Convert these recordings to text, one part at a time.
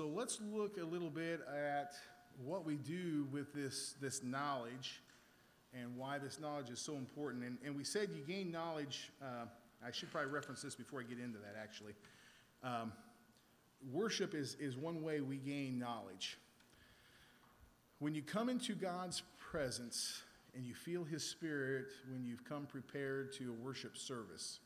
So let's look a little bit at what we do with this, this knowledge and why this knowledge is so important. And, and we said you gain knowledge. Uh, I should probably reference this before I get into that, actually. Um, worship is, is one way we gain knowledge. When you come into God's presence and you feel His Spirit when you've come prepared to a worship service,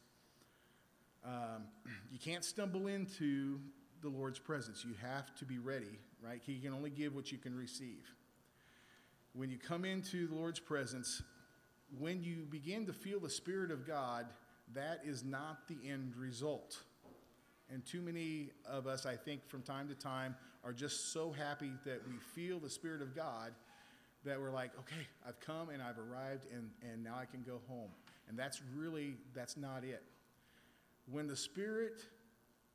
um, you can't stumble into the Lord's presence. You have to be ready, right? He can only give what you can receive. When you come into the Lord's presence, when you begin to feel the Spirit of God, that is not the end result. And too many of us, I think, from time to time, are just so happy that we feel the Spirit of God that we're like, okay, I've come and I've arrived and, and now I can go home. And that's really, that's not it. When the Spirit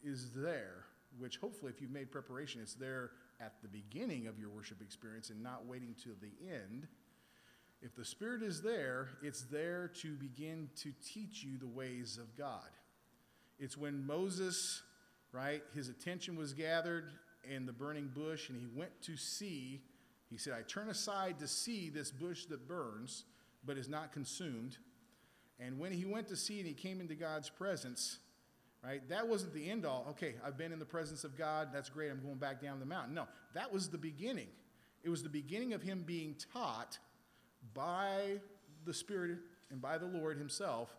is there, which hopefully, if you've made preparation, it's there at the beginning of your worship experience and not waiting till the end. If the Spirit is there, it's there to begin to teach you the ways of God. It's when Moses, right, his attention was gathered in the burning bush and he went to see. He said, I turn aside to see this bush that burns, but is not consumed. And when he went to see and he came into God's presence, right? That wasn't the end all. Okay, I've been in the presence of God. That's great. I'm going back down the mountain. No, that was the beginning. It was the beginning of him being taught by the Spirit and by the Lord himself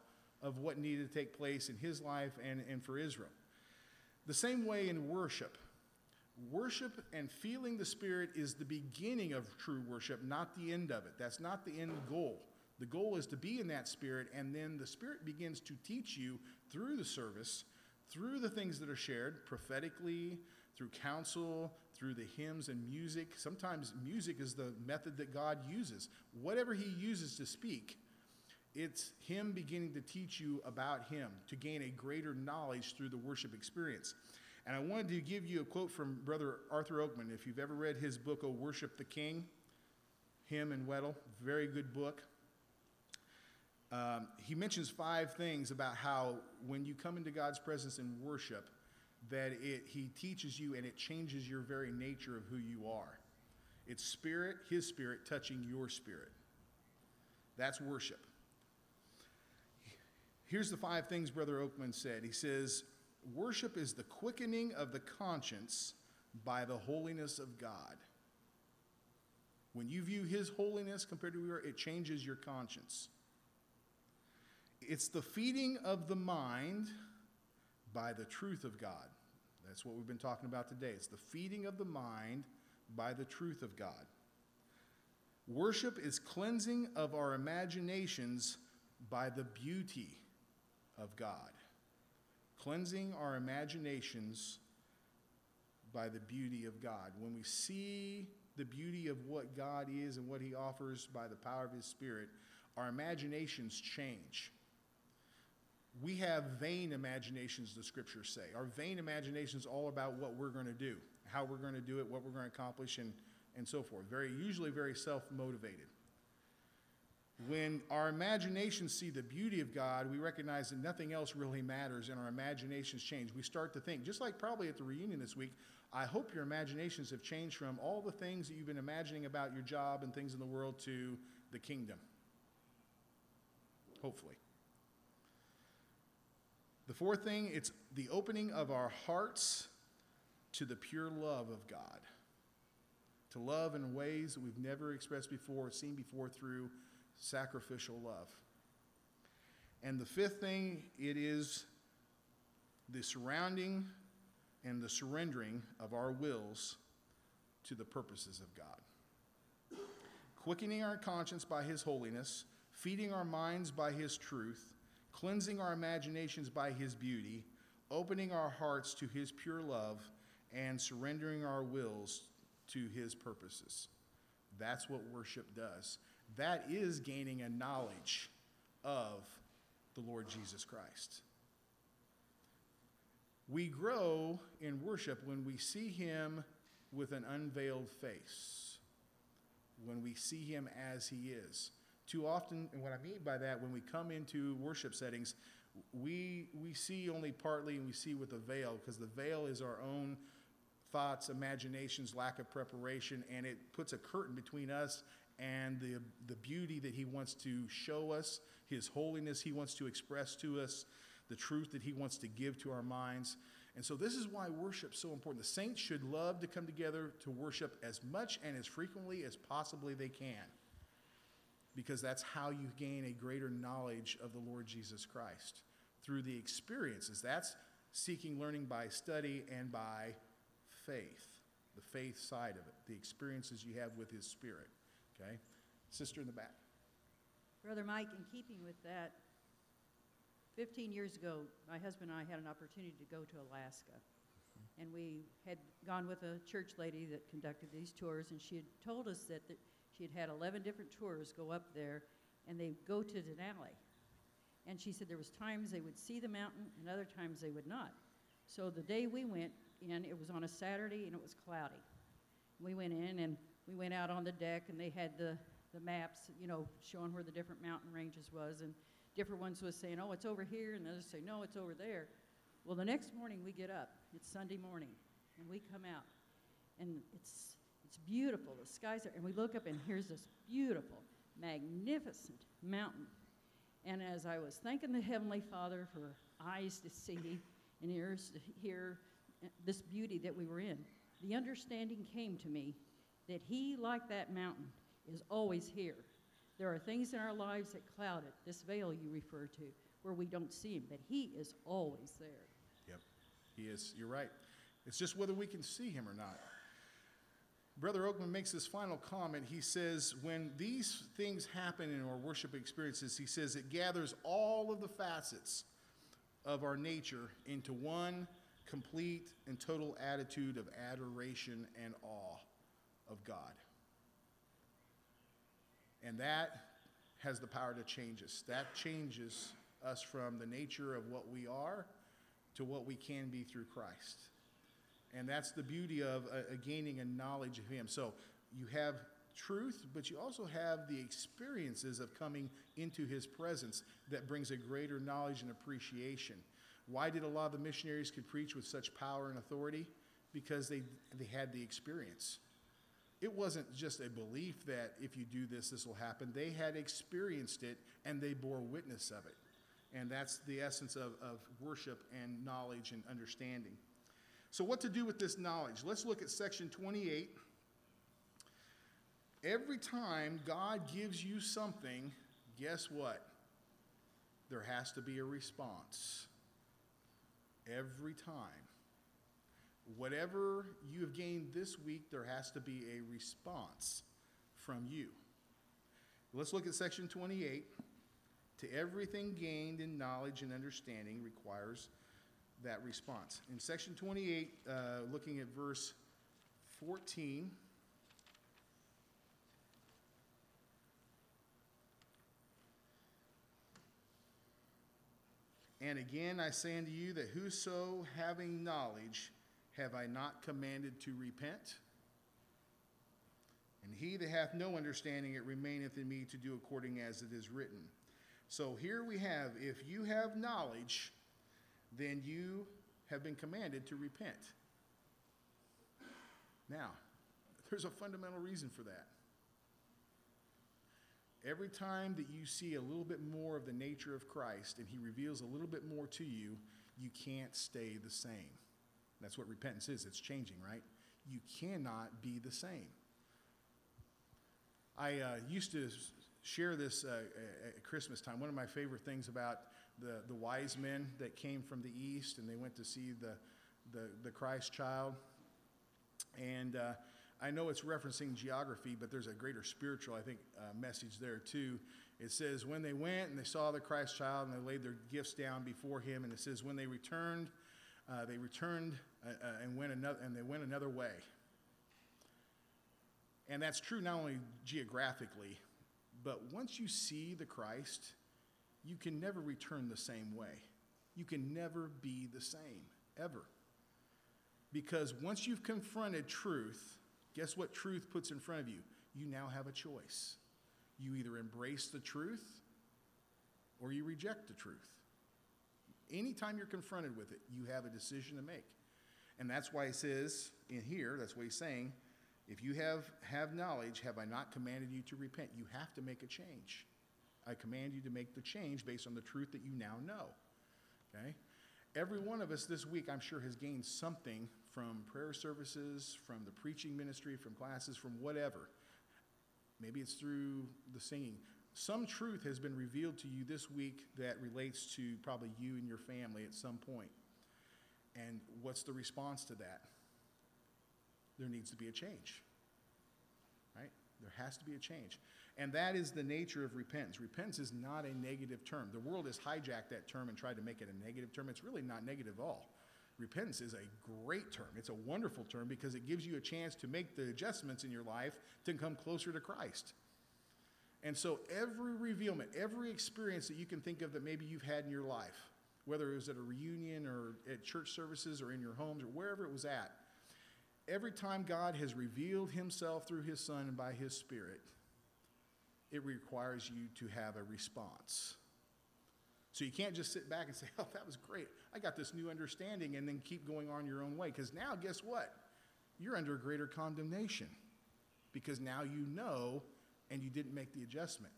of what needed to take place in his life and, and for Israel. The same way in worship. Worship and feeling the Spirit is the beginning of true worship, not the end of it. That's not the end goal. The goal is to be in that Spirit, and then the Spirit begins to teach you through the service through the things that are shared prophetically, through counsel, through the hymns and music. Sometimes music is the method that God uses. Whatever He uses to speak, it's Him beginning to teach you about Him, to gain a greater knowledge through the worship experience. And I wanted to give you a quote from Brother Arthur Oakman. If you've ever read his book, Oh Worship the King, him and Weddle, very good book. Um, he mentions five things about how when you come into God's presence in worship, that it, he teaches you and it changes your very nature of who you are. It's spirit, his spirit, touching your spirit. That's worship. Here's the five things Brother Oakman said. He says, Worship is the quickening of the conscience by the holiness of God. When you view his holiness compared to your, it changes your conscience. It's the feeding of the mind by the truth of God. That's what we've been talking about today. It's the feeding of the mind by the truth of God. Worship is cleansing of our imaginations by the beauty of God. Cleansing our imaginations by the beauty of God. When we see the beauty of what God is and what He offers by the power of His Spirit, our imaginations change we have vain imaginations, the scriptures say. Our vain imaginations all about what we're going to do, how we're going to do it, what we're going to accomplish, and, and so forth. Very usually very self-motivated. When our imaginations see the beauty of God, we recognize that nothing else really matters, and our imaginations change. We start to think, just like probably at the reunion this week, I hope your imaginations have changed from all the things that you've been imagining about your job and things in the world to the kingdom. Hopefully. The fourth thing, it's the opening of our hearts to the pure love of God. To love in ways that we've never expressed before, seen before through sacrificial love. And the fifth thing, it is the surrounding and the surrendering of our wills to the purposes of God. Quickening our conscience by His holiness, feeding our minds by His truth, cleansing our imaginations by his beauty, opening our hearts to his pure love, and surrendering our wills to his purposes. That's what worship does. That is gaining a knowledge of the Lord Jesus Christ. We grow in worship when we see him with an unveiled face, when we see him as he is. Too often, and what I mean by that, when we come into worship settings, we, we see only partly and we see with a veil because the veil is our own thoughts, imaginations, lack of preparation, and it puts a curtain between us and the, the beauty that He wants to show us, His holiness He wants to express to us, the truth that He wants to give to our minds. And so, this is why worship's so important. The saints should love to come together to worship as much and as frequently as possibly they can, because that's how you gain a greater knowledge of the Lord Jesus Christ through the experiences. That's seeking learning by study and by faith, the faith side of it, the experiences you have with His Spirit. Okay? Sister in the back. Brother Mike, in keeping with that, 15 years ago, my husband and I had an opportunity to go to Alaska. Mm-hmm. And we had gone with a church lady that conducted these tours, and she had told us that, that she had had 11 different tours go up there, and they go to Denali. And she said there was times they would see the mountain, and other times they would not. So the day we went in, it was on a Saturday, and it was cloudy. We went in, and we went out on the deck, and they had the, the maps, you know, showing where the different mountain ranges was, and different ones was saying, oh, it's over here, and others say, no, it's over there. Well, the next morning we get up. It's Sunday morning, and we come out, and it's it's beautiful. The skies are, and we look up, and here's this beautiful, magnificent mountain. And as I was thanking the Heavenly Father for eyes to see and ears to hear eh, this beauty that we were in, the understanding came to me that He, like that mountain, is always here. There are things in our lives that cloud it, this veil you refer to, where we don't see Him, but He is always there. Yep, He is. You're right. It's just whether we can see Him or not. Brother Oakman makes this final comment. He says, when these things happen in our worship experiences, he says it gathers all of the facets of our nature into one complete and total attitude of adoration and awe of God. And that has the power to change us. That changes us from the nature of what we are to what we can be through Christ. And that's the beauty of uh, gaining a knowledge of Him. So you have truth, but you also have the experiences of coming into His presence that brings a greater knowledge and appreciation. Why did a lot of the missionaries could preach with such power and authority? Because they, they had the experience. It wasn't just a belief that if you do this, this will happen. They had experienced it and they bore witness of it. And that's the essence of, of worship and knowledge and understanding. So, what to do with this knowledge? Let's look at section 28. Every time God gives you something, guess what? There has to be a response. Every time. Whatever you have gained this week, there has to be a response from you. Let's look at section 28. To everything gained in knowledge and understanding requires that response. In section 28, uh, looking at verse 14, And again I say unto you that whoso having knowledge have I not commanded to repent? And he that hath no understanding, it remaineth in me to do according as it is written. So here we have, if you have knowledge, then you have been commanded to repent. Now, there's a fundamental reason for that. Every time that you see a little bit more of the nature of Christ and he reveals a little bit more to you, you can't stay the same. That's what repentance is it's changing, right? You cannot be the same. I uh, used to share this uh, at Christmas time. One of my favorite things about the, the wise men that came from the east and they went to see the, the, the Christ child. And uh, I know it's referencing geography, but there's a greater spiritual, I think, uh, message there too. It says, when they went and they saw the Christ child and they laid their gifts down before him, and it says, when they returned, uh, they returned uh, uh, and, went another, and they went another way. And that's true not only geographically, but once you see the Christ, you can never return the same way. You can never be the same, ever. Because once you've confronted truth, guess what truth puts in front of you? You now have a choice. You either embrace the truth or you reject the truth. Anytime you're confronted with it, you have a decision to make. And that's why he says in here, that's what he's saying, if you have, have knowledge, have I not commanded you to repent? You have to make a change. I command you to make the change based on the truth that you now know. Okay? Every one of us this week, I'm sure, has gained something from prayer services, from the preaching ministry, from classes, from whatever. Maybe it's through the singing. Some truth has been revealed to you this week that relates to probably you and your family at some point. And what's the response to that? There needs to be a change. Right? There has to be a change. And that is the nature of repentance. Repentance is not a negative term. The world has hijacked that term and tried to make it a negative term. It's really not negative at all. Repentance is a great term. It's a wonderful term because it gives you a chance to make the adjustments in your life to come closer to Christ. And so every revealment, every experience that you can think of that maybe you've had in your life, whether it was at a reunion or at church services or in your homes or wherever it was at, every time God has revealed himself through his Son and by his Spirit, it requires you to have a response. So you can't just sit back and say, oh, that was great. I got this new understanding, and then keep going on your own way. Because now, guess what? You're under a greater condemnation because now you know and you didn't make the adjustment.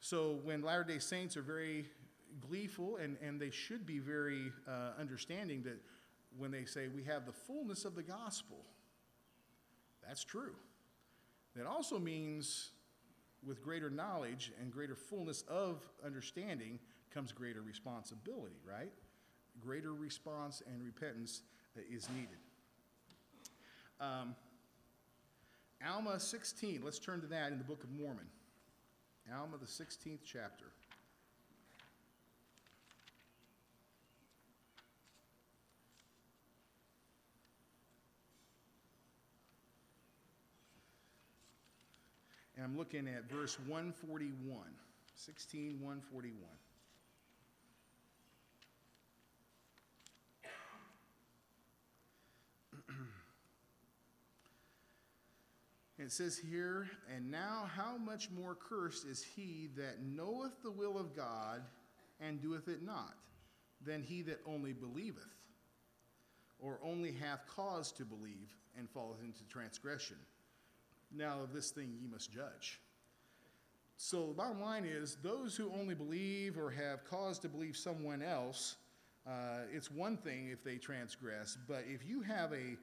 So when Latter day Saints are very gleeful, and, and they should be very uh, understanding that when they say we have the fullness of the gospel, that's true. That also means with greater knowledge and greater fullness of understanding comes greater responsibility, right? Greater response and repentance is needed. Um, Alma 16, let's turn to that in the Book of Mormon. Alma, the 16th chapter. And I'm looking at verse 141, 16, 141. It says here, and now how much more cursed is he that knoweth the will of God and doeth it not, than he that only believeth, or only hath cause to believe and falleth into transgression. Now of this thing ye must judge. So the bottom line is those who only believe or have cause to believe someone else, uh, it's one thing if they transgress, but if you have a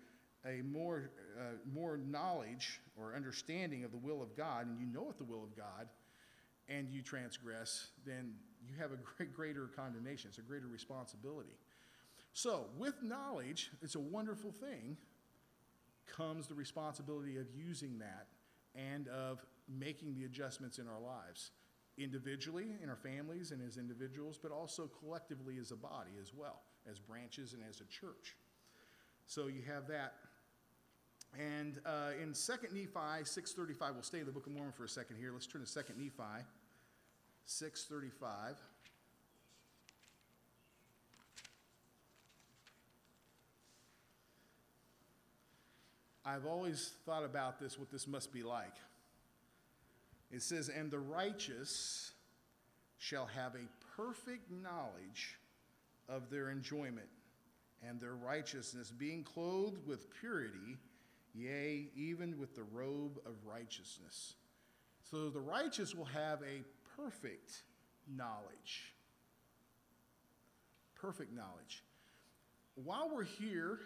a more, uh, more knowledge or understanding of the will of God, and you know what the will of God, and you transgress, then you have a great, greater condemnation. It's a greater responsibility. So, with knowledge, it's a wonderful thing, comes the responsibility of using that and of making the adjustments in our lives, individually, in our families, and as individuals, but also collectively as a body as well, as branches and as a church. So you have that. And uh, in 2nd Nephi 6.35, we'll stay in the Book of Mormon for a second here. Let's turn to 2nd Nephi 6.35. I've always thought about this, what this must be like. It says, And the righteous shall have a perfect knowledge of their enjoyment, and their righteousness being clothed with purity yea, even with the robe of righteousness. So the righteous will have a perfect knowledge. Perfect knowledge. While we're here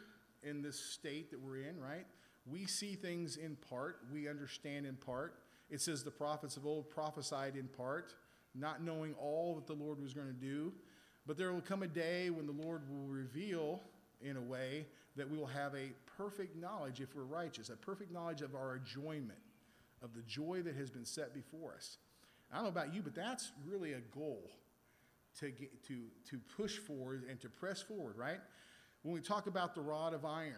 in this state that we're in, right, we see things in part, we understand in part. It says the prophets of old prophesied in part, not knowing all that the Lord was going to do. But there will come a day when the Lord will reveal in a way that we will have a perfect knowledge if we're righteous, a perfect knowledge of our enjoyment, of the joy that has been set before us. I don't know about you, but that's really a goal to, get, to, to push forward and to press forward, right? When we talk about the rod of iron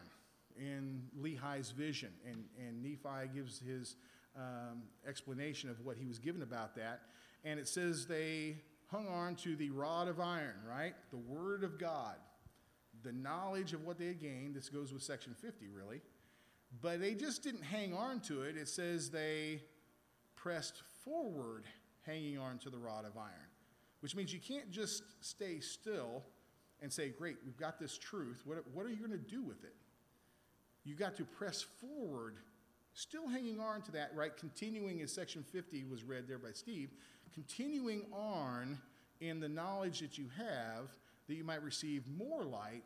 in Lehi's vision, and, and Nephi gives his um, explanation of what he was given about that, and it says they hung on to the rod of iron, right? The word of God the knowledge of what they had gained. This goes with section 50, really. But they just didn't hang on to it. It says they pressed forward, hanging on to the rod of iron, which means you can't just stay still and say, Great, we've got this truth. What, what are you going to do with it? You've got to press forward, still hanging on to that, right? Continuing as section 50 was read there by Steve, continuing on in the knowledge that you have that you might receive more light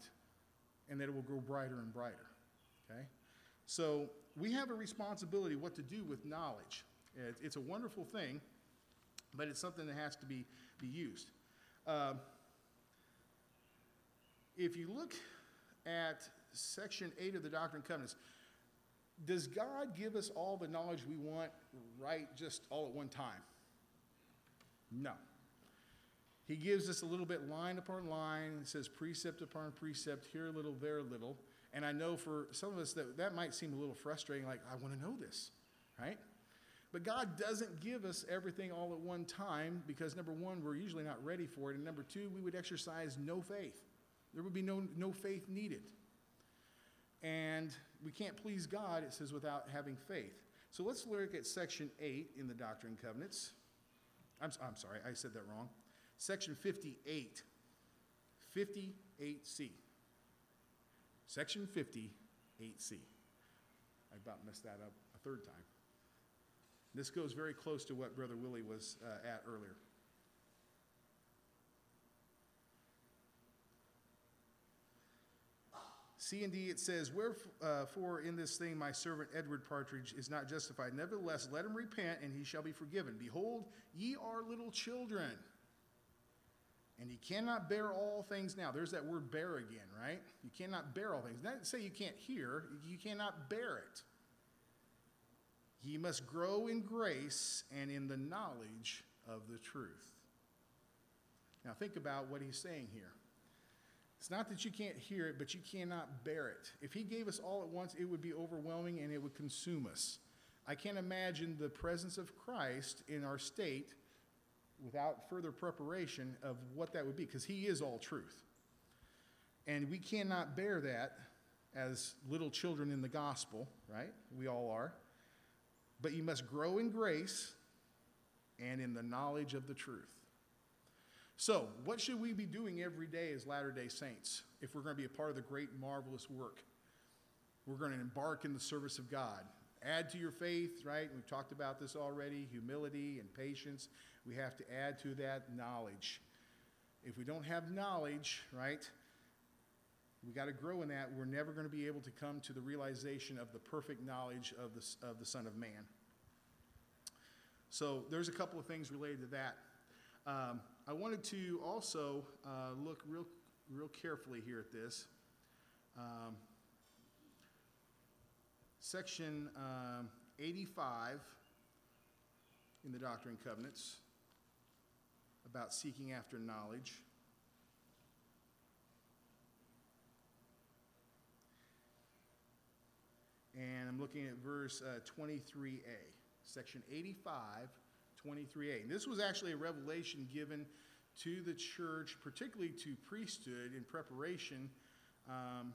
and that it will grow brighter and brighter. Okay? So we have a responsibility what to do with knowledge. It's a wonderful thing, but it's something that has to be, be used. Um, if you look at section 8 of the Doctrine and Covenants, does God give us all the knowledge we want right just all at one time? No. He gives us a little bit line upon line. Says precept upon precept, here a little, there a little. And I know for some of us that that might seem a little frustrating, like, I want to know this, right? But God doesn't give us everything all at one time because, number one, we're usually not ready for it. And number two, we would exercise no faith. There would be no, no faith needed. And we can't please God, it says, without having faith. So let's look at section 8 in the Doctrine and Covenants. I'm, I'm sorry, I said that wrong. Section 58. 58C. Section 58C. I about messed that up a third time. This goes very close to what Brother Willie was uh, at earlier. C and D, it says, Wherefore uh, in this thing my servant Edward Partridge is not justified. Nevertheless, let him repent, and he shall be forgiven. Behold, ye are little children, and ye cannot bear all things now. There's that word bear again, right? You cannot bear all things. Not say you can't hear, you cannot bear it. Ye must grow in grace and in the knowledge of the truth. Now, think about what he's saying here. It's not that you can't hear it, but you cannot bear it. If he gave us all at once, it would be overwhelming and it would consume us. I can't imagine the presence of Christ in our state without further preparation of what that would be, because he is all truth. And we cannot bear that as little children in the gospel, right? We all are. But you must grow in grace and in the knowledge of the truth. So, what should we be doing every day as Latter day Saints if we're going to be a part of the great, marvelous work? We're going to embark in the service of God. Add to your faith, right? We've talked about this already humility and patience. We have to add to that knowledge. If we don't have knowledge, right, we got to grow in that. We're never going to be able to come to the realization of the perfect knowledge of the, of the Son of Man. So, there's a couple of things related to that. Um, I wanted to also uh, look real, real carefully here at this. Um, section um, 85 in the Doctrine and Covenants about seeking after knowledge. And I'm looking at verse uh, 23a, section 85, 23a. And this was actually a revelation given to the church, particularly to priesthood in preparation, um,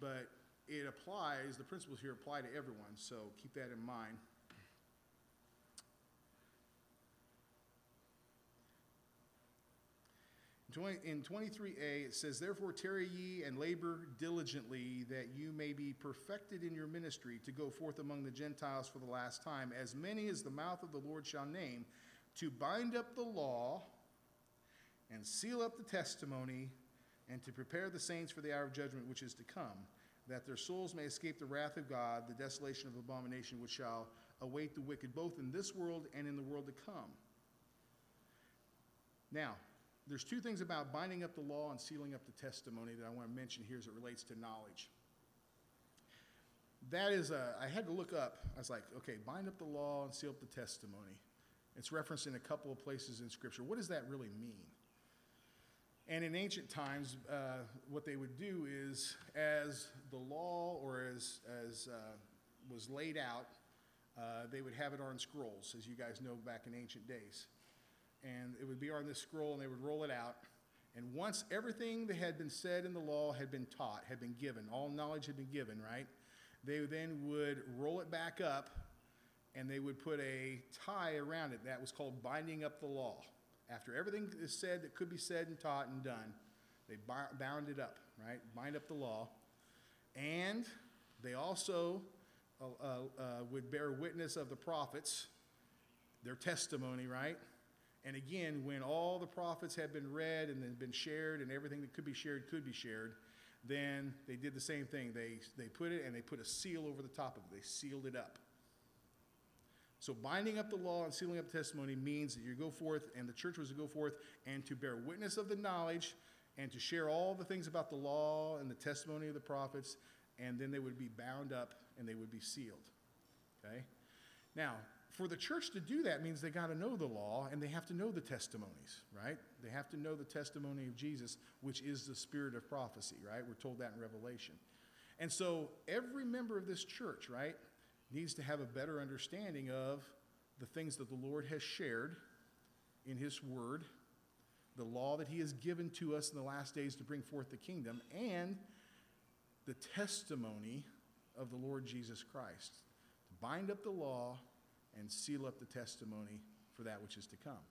but it applies, the principles here apply to everyone, so keep that in mind. In 23a, it says, Therefore tarry ye and labor diligently, that you may be perfected in your ministry, to go forth among the Gentiles for the last time, as many as the mouth of the Lord shall name, to bind up the law and seal up the testimony, and to prepare the saints for the hour of judgment which is to come, that their souls may escape the wrath of God, the desolation of abomination which shall await the wicked, both in this world and in the world to come. Now, there's two things about binding up the law and sealing up the testimony that I want to mention here as it relates to knowledge. That is, a, I had to look up. I was like, okay, bind up the law and seal up the testimony. It's referenced in a couple of places in Scripture. What does that really mean? And in ancient times, uh, what they would do is, as the law or as, as uh, was laid out, uh, they would have it on scrolls, as you guys know back in ancient days and it would be on this scroll, and they would roll it out. And once everything that had been said in the law had been taught, had been given, all knowledge had been given, right? They then would roll it back up, and they would put a tie around it. That was called binding up the law. After everything is said that could be said and taught and done, They bound it up, right? Bind up the law. And they also uh, uh, uh, would bear witness of the prophets, their testimony, right? And again, when all the prophets had been read and then been shared and everything that could be shared could be shared, then they did the same thing. They, they put it and they put a seal over the top of it. They sealed it up. So binding up the law and sealing up testimony means that you go forth, and the church was to go forth and to bear witness of the knowledge and to share all the things about the law and the testimony of the prophets, and then they would be bound up and they would be sealed. Okay? Now, for the church to do that means they got to know the law and they have to know the testimonies, right? They have to know the testimony of Jesus, which is the spirit of prophecy, right? We're told that in Revelation. And so every member of this church, right, needs to have a better understanding of the things that the Lord has shared in His Word, the law that He has given to us in the last days to bring forth the kingdom, and the testimony of the Lord Jesus Christ. To bind up the law and seal up the testimony for that which is to come.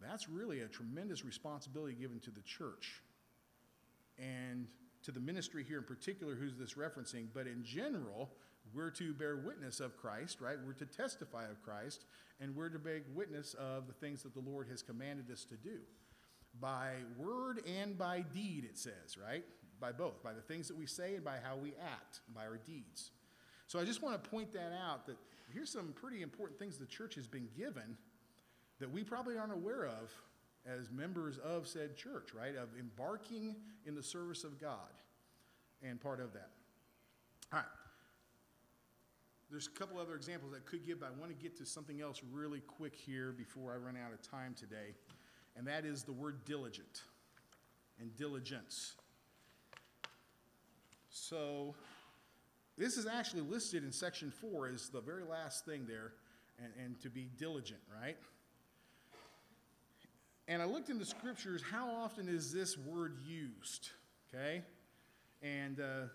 That's really a tremendous responsibility given to the church and to the ministry here in particular, who's this referencing, but in general, we're to bear witness of Christ, right? We're to testify of Christ, and we're to bear witness of the things that the Lord has commanded us to do. By word and by deed, it says, right? By both, by the things that we say and by how we act, by our deeds. So I just want to point that out that here's some pretty important things the church has been given that we probably aren't aware of as members of said church, right? Of embarking in the service of God and part of that. All right. There's a couple other examples I could give, but I want to get to something else really quick here before I run out of time today, and that is the word diligent and diligence. So, this is actually listed in section four as the very last thing there, and, and to be diligent, right? And I looked in the scriptures, how often is this word used? Okay? And uh,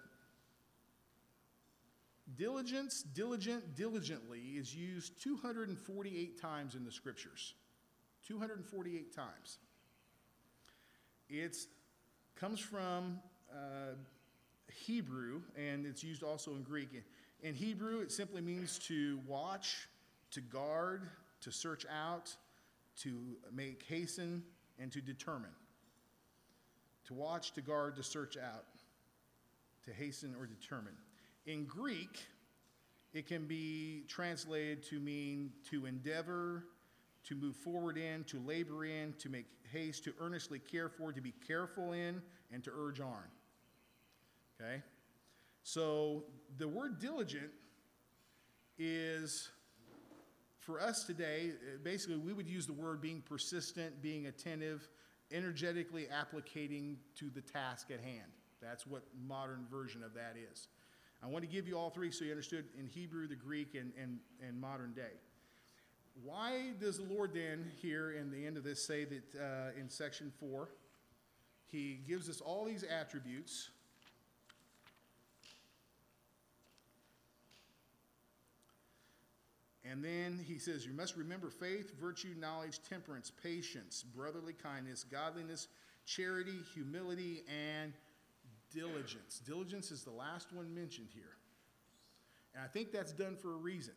diligence, diligent, diligently is used 248 times in the scriptures. 248 times. It comes from uh, Hebrew, and it's used also in Greek. In Hebrew, it simply means to watch, to guard, to search out, to make hasten, and to determine. To watch, to guard, to search out, to hasten or determine. In Greek, it can be translated to mean to endeavor, to move forward in, to labor in, to make haste, to earnestly care for, to be careful in, and to urge on. Okay? So the word diligent is, for us today, basically we would use the word being persistent, being attentive, energetically applicating to the task at hand. That's what modern version of that is. I want to give you all three so you understood in Hebrew, the Greek, and, and, and modern day. Why does the Lord then, here in the end of this, say that uh, in section four, he gives us all these attributes And then he says, You must remember faith, virtue, knowledge, temperance, patience, brotherly kindness, godliness, charity, humility, and diligence. Diligence is the last one mentioned here. And I think that's done for a reason.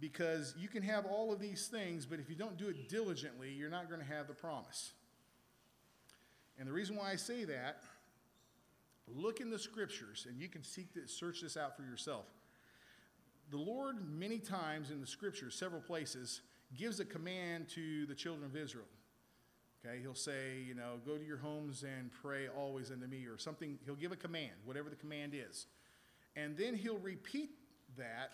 Because you can have all of these things, but if you don't do it diligently, you're not going to have the promise. And the reason why I say that, look in the scriptures, and you can seek to search this out for yourself the Lord, many times in the scriptures, several places, gives a command to the children of Israel. Okay, he'll say, you know, go to your homes and pray always unto me, or something. He'll give a command, whatever the command is. And then he'll repeat that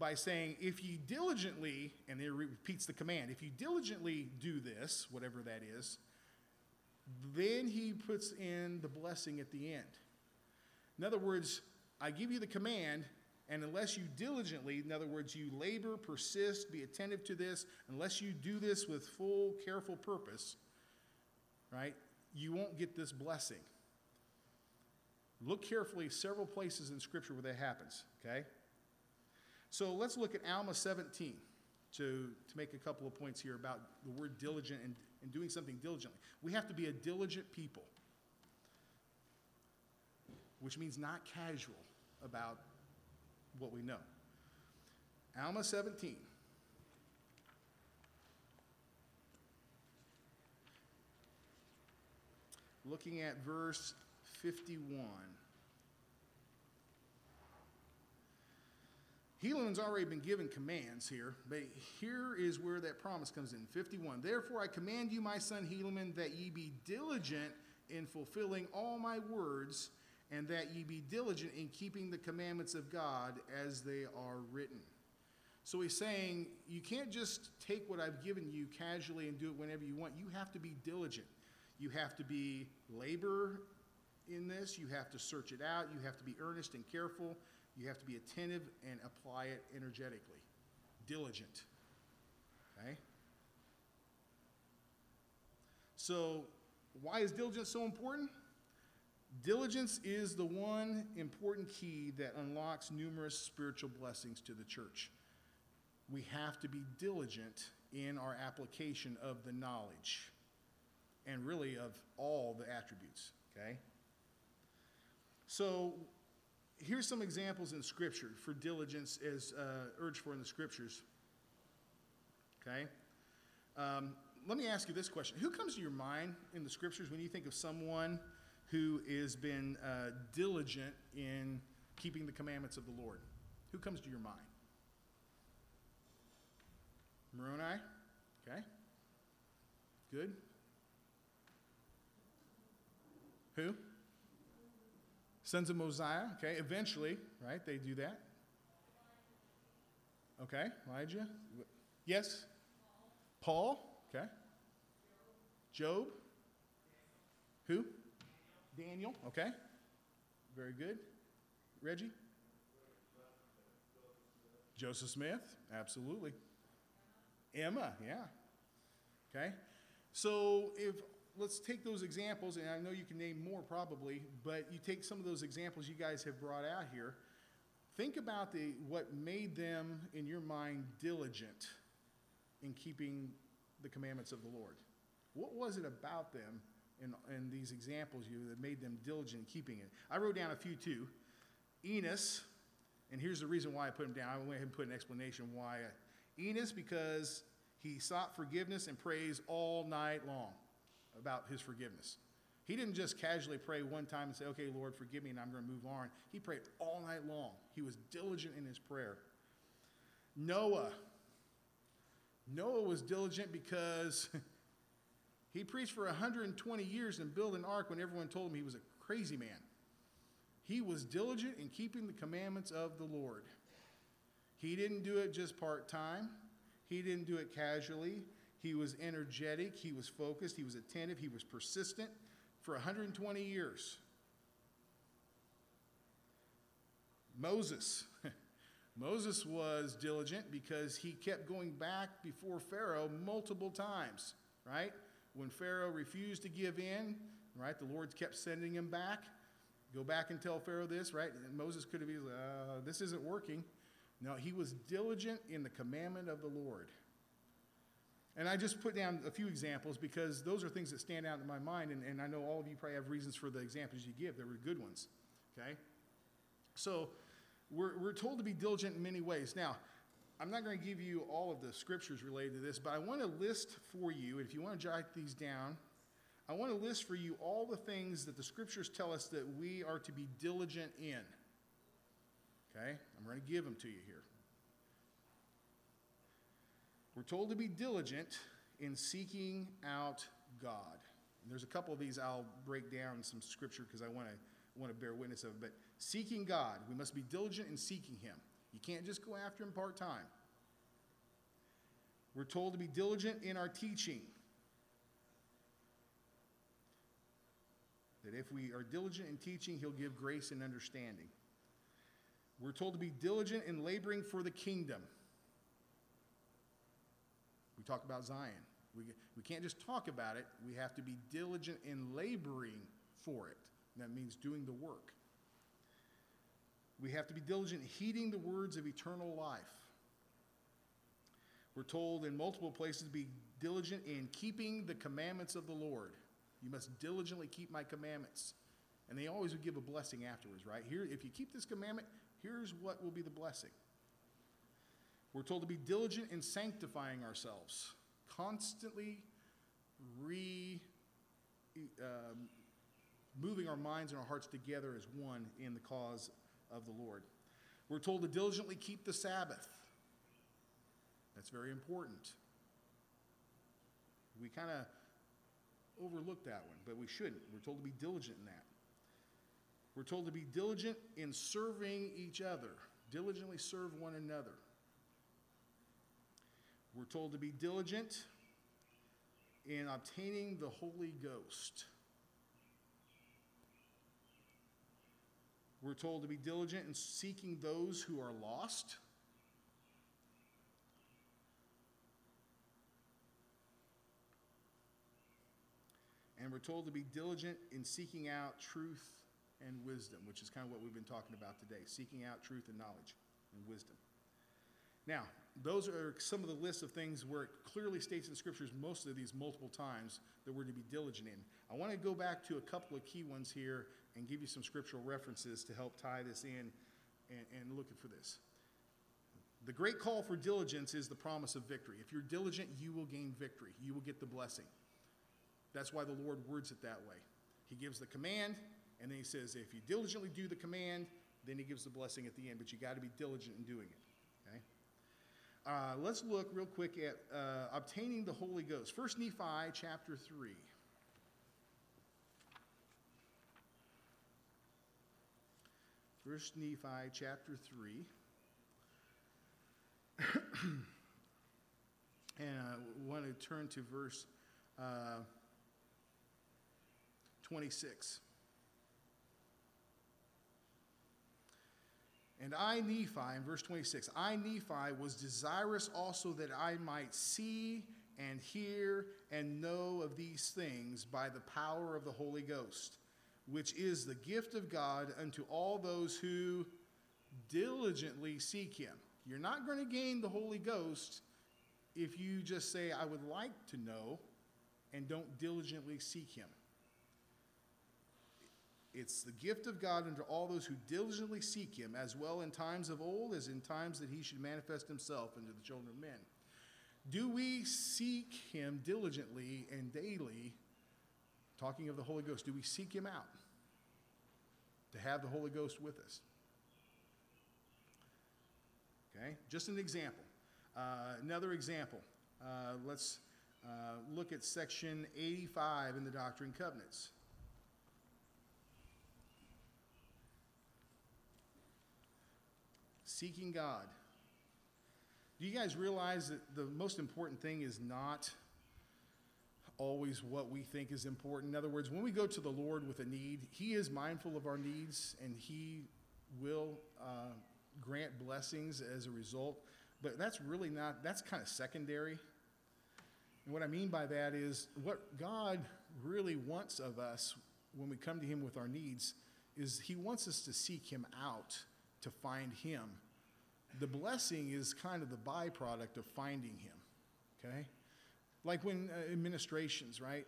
by saying, if you diligently, and then he repeats the command, if you diligently do this, whatever that is, then he puts in the blessing at the end. In other words, I give you the command, and unless you diligently, in other words, you labor, persist, be attentive to this, unless you do this with full, careful purpose, right, you won't get this blessing. Look carefully several places in Scripture where that happens, okay? So let's look at Alma 17 to, to make a couple of points here about the word diligent and, and doing something diligently. We have to be a diligent people, which means not casual about what we know. Alma 17. Looking at verse 51. Helaman's already been given commands here, but here is where that promise comes in. 51. Therefore, I command you, my son Helaman, that ye be diligent in fulfilling all my words, and that ye be diligent in keeping the commandments of God as they are written. So he's saying, you can't just take what I've given you casually and do it whenever you want. You have to be diligent. You have to be labor in this. You have to search it out. You have to be earnest and careful. You have to be attentive and apply it energetically. Diligent. Okay? So, why is diligence so important? Diligence is the one important key that unlocks numerous spiritual blessings to the church. We have to be diligent in our application of the knowledge and really of all the attributes, okay? So, here's some examples in Scripture for diligence as uh, urged for in the Scriptures. Okay? Um, let me ask you this question Who comes to your mind in the Scriptures when you think of someone who has been uh, diligent in keeping the commandments of the Lord? Who comes to your mind? Moroni? Okay. Good. Who? Sons of Mosiah, okay, eventually, right? They do that. Okay, Elijah. Yes? Paul, okay. Job. Who? Daniel, okay. Very good. Reggie? Joseph Smith, absolutely. Emma, yeah. Okay. So if let's take those examples, and I know you can name more probably, but you take some of those examples you guys have brought out here. Think about the, what made them, in your mind, diligent in keeping the commandments of the Lord. What was it about them in, in these examples you that made them diligent in keeping it? I wrote down a few too. Enos, and here's the reason why I put him down. I went ahead and put an explanation why. Enos, because he sought forgiveness and prays all night long about his forgiveness. He didn't just casually pray one time and say, Okay, Lord, forgive me, and I'm going to move on. He prayed all night long. He was diligent in his prayer. Noah. Noah was diligent because he preached for 120 years and built an ark when everyone told him he was a crazy man. He was diligent in keeping the commandments of the Lord. He didn't do it just part time, he didn't do it casually. He was energetic, he was focused, he was attentive, he was persistent for 120 years. Moses. Moses was diligent because he kept going back before Pharaoh multiple times, right? When Pharaoh refused to give in, right, the Lord kept sending him back. Go back and tell Pharaoh this, right? And Moses could have easily, uh, this isn't working. No, he was diligent in the commandment of the Lord. And I just put down a few examples because those are things that stand out in my mind, and, and I know all of you probably have reasons for the examples you give. They were good ones, okay? So we're, we're told to be diligent in many ways. Now, I'm not going to give you all of the scriptures related to this, but I want to list for you, if you want to jot these down, I want to list for you all the things that the scriptures tell us that we are to be diligent in. Okay? I'm going to give them to you here. We're told to be diligent in seeking out God. And there's a couple of these I'll break down some scripture because I want to want to bear witness of. But seeking God, we must be diligent in seeking Him. You can't just go after Him part time. We're told to be diligent in our teaching. That if we are diligent in teaching, He'll give grace and understanding. We're told to be diligent in laboring for the kingdom. We talk about Zion. We, we can't just talk about it, we have to be diligent in laboring for it. That means doing the work. We have to be diligent in heeding the words of eternal life. We're told in multiple places to be diligent in keeping the commandments of the Lord. You must diligently keep my commandments. And they always would give a blessing afterwards, right? Here, if you keep this commandment, here's what will be the blessing. We're told to be diligent in sanctifying ourselves, constantly re um, moving our minds and our hearts together as one in the cause of the Lord. We're told to diligently keep the Sabbath. That's very important. We kind of overlook that one, but we shouldn't. We're told to be diligent in that. We're told to be diligent in serving each other, diligently serve one another. We're told to be diligent in obtaining the Holy Ghost. We're told to be diligent in seeking those who are lost. And we're told to be diligent in seeking out truth and wisdom, which is kind of what we've been talking about today seeking out truth and knowledge and wisdom. Now, those are some of the lists of things where it clearly states in scriptures most of these multiple times that we're to be diligent in. I want to go back to a couple of key ones here and give you some scriptural references to help tie this in and, and looking for this. The great call for diligence is the promise of victory. If you're diligent, you will gain victory. You will get the blessing. That's why the Lord words it that way. He gives the command, and then he says, if you diligently do the command, then he gives the blessing at the end. But you got to be diligent in doing it. Okay? Uh, let's look real quick at uh, obtaining the Holy Ghost. First Nephi chapter 3. First Nephi chapter 3. and I want to turn to verse uh, 26. And I, Nephi, in verse 26, I, Nephi, was desirous also that I might see and hear and know of these things by the power of the Holy Ghost, which is the gift of God unto all those who diligently seek him. You're not going to gain the Holy Ghost if you just say, I would like to know, and don't diligently seek him. It's the gift of God unto all those who diligently seek him, as well in times of old as in times that he should manifest himself unto the children of men. Do we seek him diligently and daily? Talking of the Holy Ghost, do we seek him out to have the Holy Ghost with us? Okay, just an example. Uh, another example. Uh, let's uh, look at section 85 in the Doctrine and Covenants. seeking God. Do you guys realize that the most important thing is not always what we think is important? In other words, when we go to the Lord with a need, He is mindful of our needs and He will uh, grant blessings as a result. But that's really not, that's kind of secondary. And what I mean by that is what God really wants of us when we come to Him with our needs is He wants us to seek Him out to find Him. The blessing is kind of the byproduct of finding Him, okay? Like when uh, administrations, right?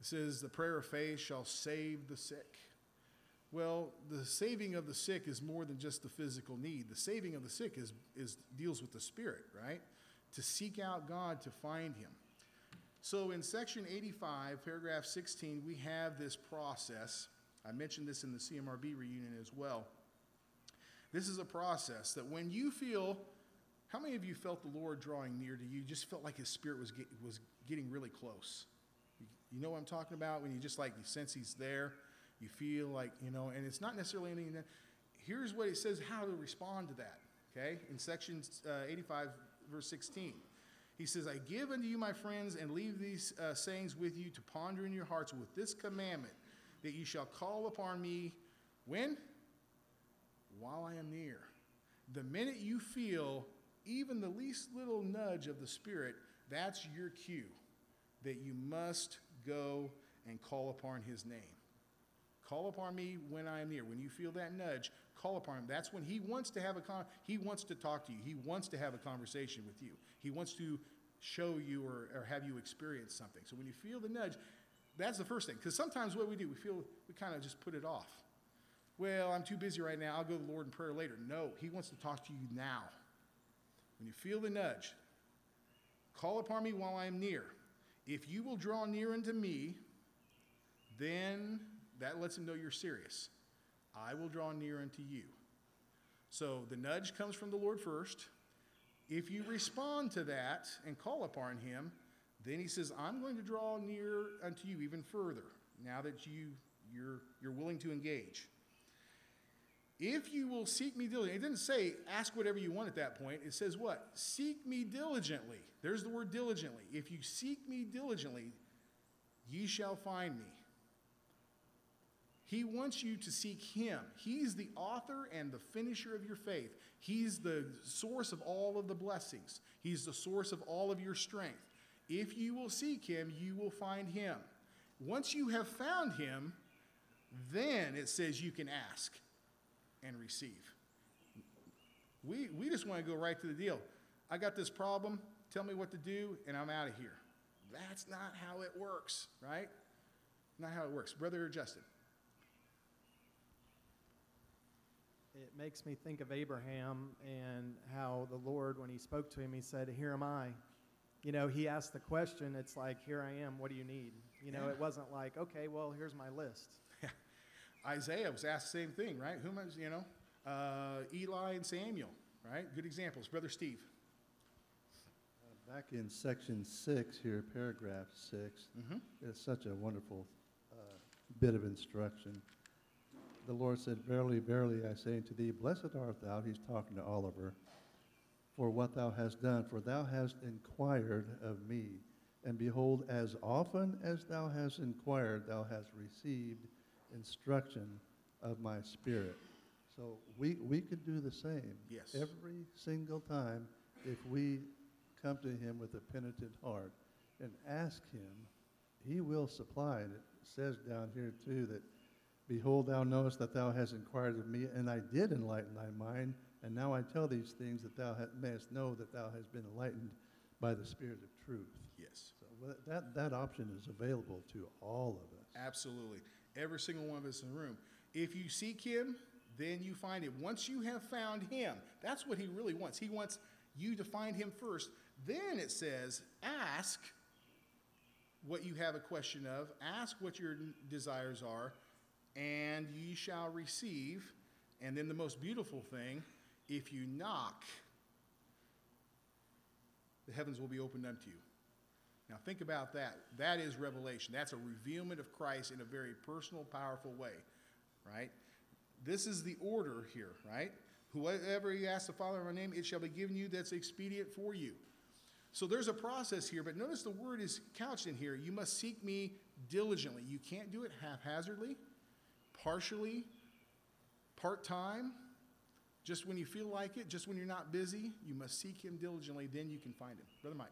It says, the prayer of faith shall save the sick. Well, the saving of the sick is more than just the physical need. The saving of the sick is, is deals with the spirit, right? To seek out God to find Him. So in section 85, paragraph 16, we have this process. I mentioned this in the CMRB reunion as well. This is a process that when you feel, how many of you felt the Lord drawing near to you? Just felt like His Spirit was, get, was getting really close. You, know what I'm talking about? When you just like, you sense He's there, you feel like, you know, and it's not necessarily anything that, here's what it says how to respond to that, okay? In section uh, 85, verse 16. He says, I give unto you, my friends, and leave these uh, sayings with you to ponder in your hearts with this commandment, that you shall call upon me when? while I am near. The minute you feel even the least little nudge of the Spirit, that's your cue that you must go and call upon His name. Call upon me when I am near. When you feel that nudge, call upon him. That's when he wants to have a con- he wants to talk to you. He wants to have a conversation with you. He wants to show you or, or have you experience something. So when you feel the nudge, that's the first thing. Because sometimes what we do, we feel we kind of just put it off. Well, I'm too busy right now. I'll go to the Lord in prayer later. No, He wants to talk to you now. When you feel the nudge, call upon me while I am near. If you will draw near unto me, then that lets him know you're serious. I will draw near unto you. So the nudge comes from the Lord first. If you respond to that and call upon him, then he says, I'm going to draw near unto you even further now that you, you're, you're willing to engage. If you will seek me diligently, it didn't say ask whatever you want at that point. It says what? Seek me diligently. There's the word diligently. If you seek me diligently, ye shall find me. He wants you to seek Him. He's the author and the finisher of your faith. He's the source of all of the blessings, He's the source of all of your strength. If you will seek Him, you will find Him. Once you have found Him, then it says you can ask and receive. We, we just want to go right to the deal. I got this problem, tell me what to do, and I'm out of here. That's not how it works, right? Not how it works. Brother Justin. It makes me think of Abraham and how the Lord, when he spoke to him, he said, Here am I. You know, he asked the question, it's like, Here I am, what do you need? You know, Yeah. it wasn't like, Okay, well, here's my list. Isaiah was asked the same thing, right? Whom is, you know, uh, Eli and Samuel, right? Good examples. Brother Steve. Uh, Back in section six here, paragraph six, Mm-hmm. it's such a wonderful uh, bit of instruction. The Lord said, Verily, verily, I say unto thee, Blessed art thou, he's talking to Oliver, for what thou hast done, for thou hast inquired of me. And behold, as often as thou hast inquired, thou hast received instruction of my spirit. So we, we could do the same. Yes. Every single time, if we come to him with a penitent heart and ask him, he will supply. And it says down here too that, Behold, thou knowest that thou hast inquired of me, and I did enlighten thy mind, and now I tell these things that thou mayest know that thou hast been enlightened by the Spirit of truth. Yes. So that, that option is available to all of us. Absolutely. Every single one of us in the room. If you seek him, then you find him. Once you have found him, that's what he really wants. He wants you to find him first. Then it says, ask what you have a question of, ask what your desires are, and ye shall receive. And then the most beautiful thing, if you knock, the heavens will be opened unto you. Now, think about that. That is revelation. That's a revealment of Christ in a very personal, powerful way, right? This is the order here, right? Whoever you ask the Father in my name, it shall be given you that's expedient for you. So there's a process here, but notice the word is couched in here. You must seek me diligently. You can't do it haphazardly, partially, part time, just when you feel like it, just when you're not busy. You must seek him diligently, then you can find him. Brother Mike.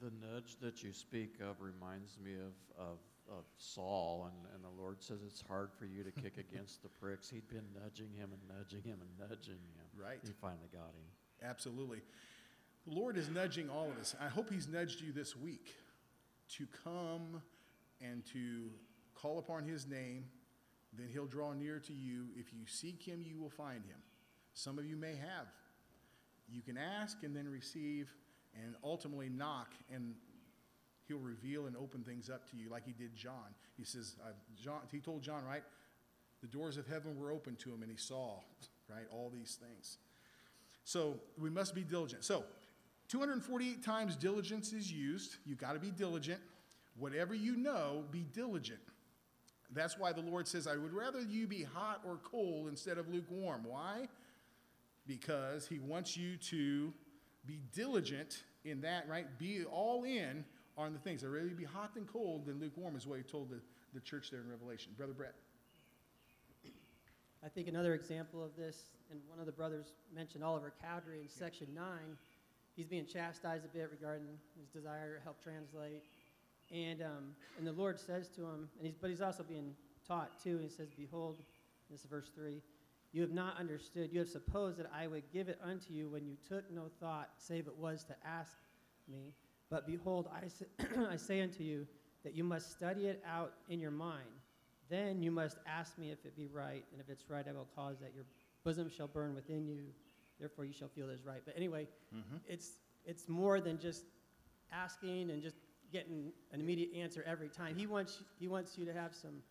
The nudge that you speak of reminds me of, of, of Saul, and, and the Lord says it's hard for you to kick against the pricks. He'd been nudging him and nudging him and nudging him. Right. He finally got him. Absolutely. The Lord is nudging all of us. I hope He's nudged you this week to come and to call upon His name. Then He'll draw near to you. If you seek Him, you will find Him. Some of you may have. You can ask and then receive, and ultimately knock, and He'll reveal and open things up to you, like He did John. He says, uh, John. He told John, right? The doors of heaven were open to him, and he saw, right, all these things. So we must be diligent. So 248 times diligence is used. You've got to be diligent. Whatever you know, be diligent. That's why the Lord says, I would rather you be hot or cold instead of lukewarm. Why? Because He wants you to be diligent in that, right? Be all in on the things. I'd rather you be hot than cold than lukewarm, is what He told the, the church there in Revelation. Brother Brett. I think another example of this, and one of the brothers mentioned Oliver Cowdery in section nine. He's being chastised a bit regarding his desire to help translate, and um, and the Lord says to him, and he's but he's also being taught too. and He says, "Behold, this is verse three. You have not understood. You have supposed that I would give it unto you when you took no thought, save it was to ask me. But behold, I say, I say unto you that you must study it out in your mind. Then you must ask me if it be right, and if it's right, I will cause that your bosom shall burn within you. Therefore, you shall feel it is right. But anyway, Mm-hmm. it's it's more than just asking and just getting an immediate answer every time. He wants he wants you to have some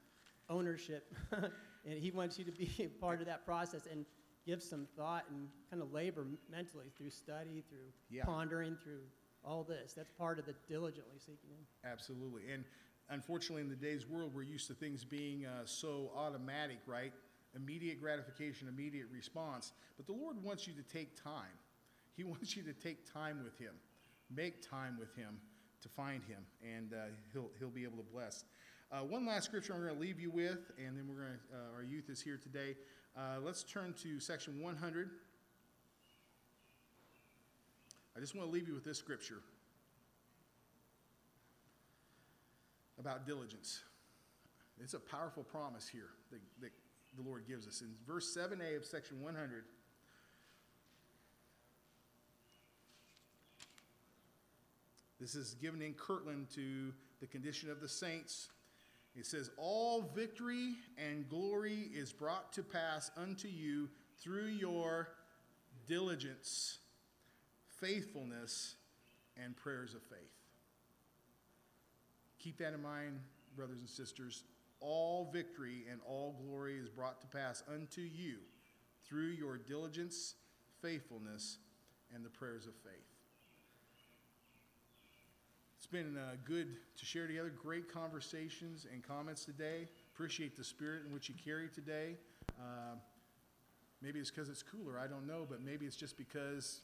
ownership, and he wants you to be a part of that process and give some thought and kind of labor mentally through study, through Yeah. pondering, through all this. That's part of the diligently seeking Him. Absolutely. And unfortunately, in the day's world, we're used to things being uh, so automatic, right? Immediate gratification, immediate response. But the Lord wants you to take time. He wants you to take time with Him, make time with Him to find Him, and uh, He'll He'll be able to bless. Uh, one last scripture I'm going to leave you with, and then we're going to. Uh, our youth is here today. Uh, let's turn to section 100. I just want to leave you with this scripture. about diligence. It's a powerful promise here that, that the Lord gives us. In verse 7a of section 100, this is given in Kirtland to the condition of the saints. It says, All victory and glory is brought to pass unto you through your diligence, faithfulness, and prayers of faith. Keep that in mind, brothers and sisters. All victory and all glory is brought to pass unto you through your diligence, faithfulness, and the prayers of faith. Been uh, good to share together. Great conversations and comments today. Appreciate the spirit in which you carry today. Uh, maybe it's because it's cooler. I don't know, but maybe it's just because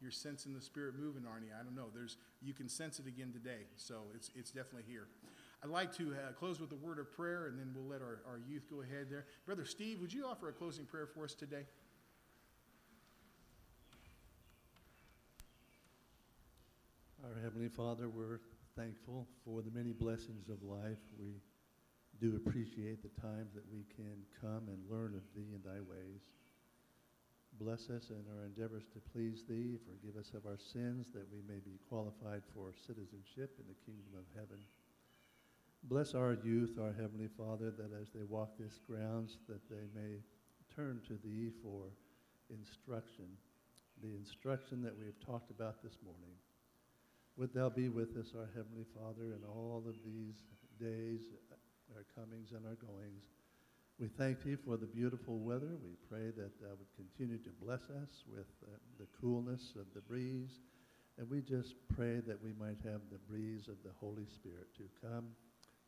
you're sensing the spirit moving, Arnie. I don't know. There's you can sense it again today, so it's it's definitely here. I'd like to uh, close with a word of prayer, and then we'll let our, our youth go ahead there. Brother Steve, would you offer a closing prayer for us today? Our Heavenly Father, we're thankful for the many blessings of life. We do appreciate the times that we can come and learn of Thee and Thy ways. Bless us in our endeavors to please Thee. Forgive us of our sins that we may be qualified for citizenship in the kingdom of heaven. Bless our youth, our Heavenly Father, that as they walk these grounds, that they may turn to Thee for instruction, the instruction that we have talked about this morning. Would thou be with us, our Heavenly Father, in all of these days, our comings and our goings. We thank thee for the beautiful weather. We pray that thou would continue to bless us with uh, the coolness of the breeze. And we just pray that we might have the breeze of the Holy Spirit to come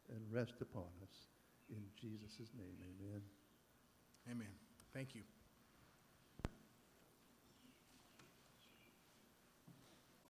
and rest upon us. In Jesus' name, amen. Amen. Thank you.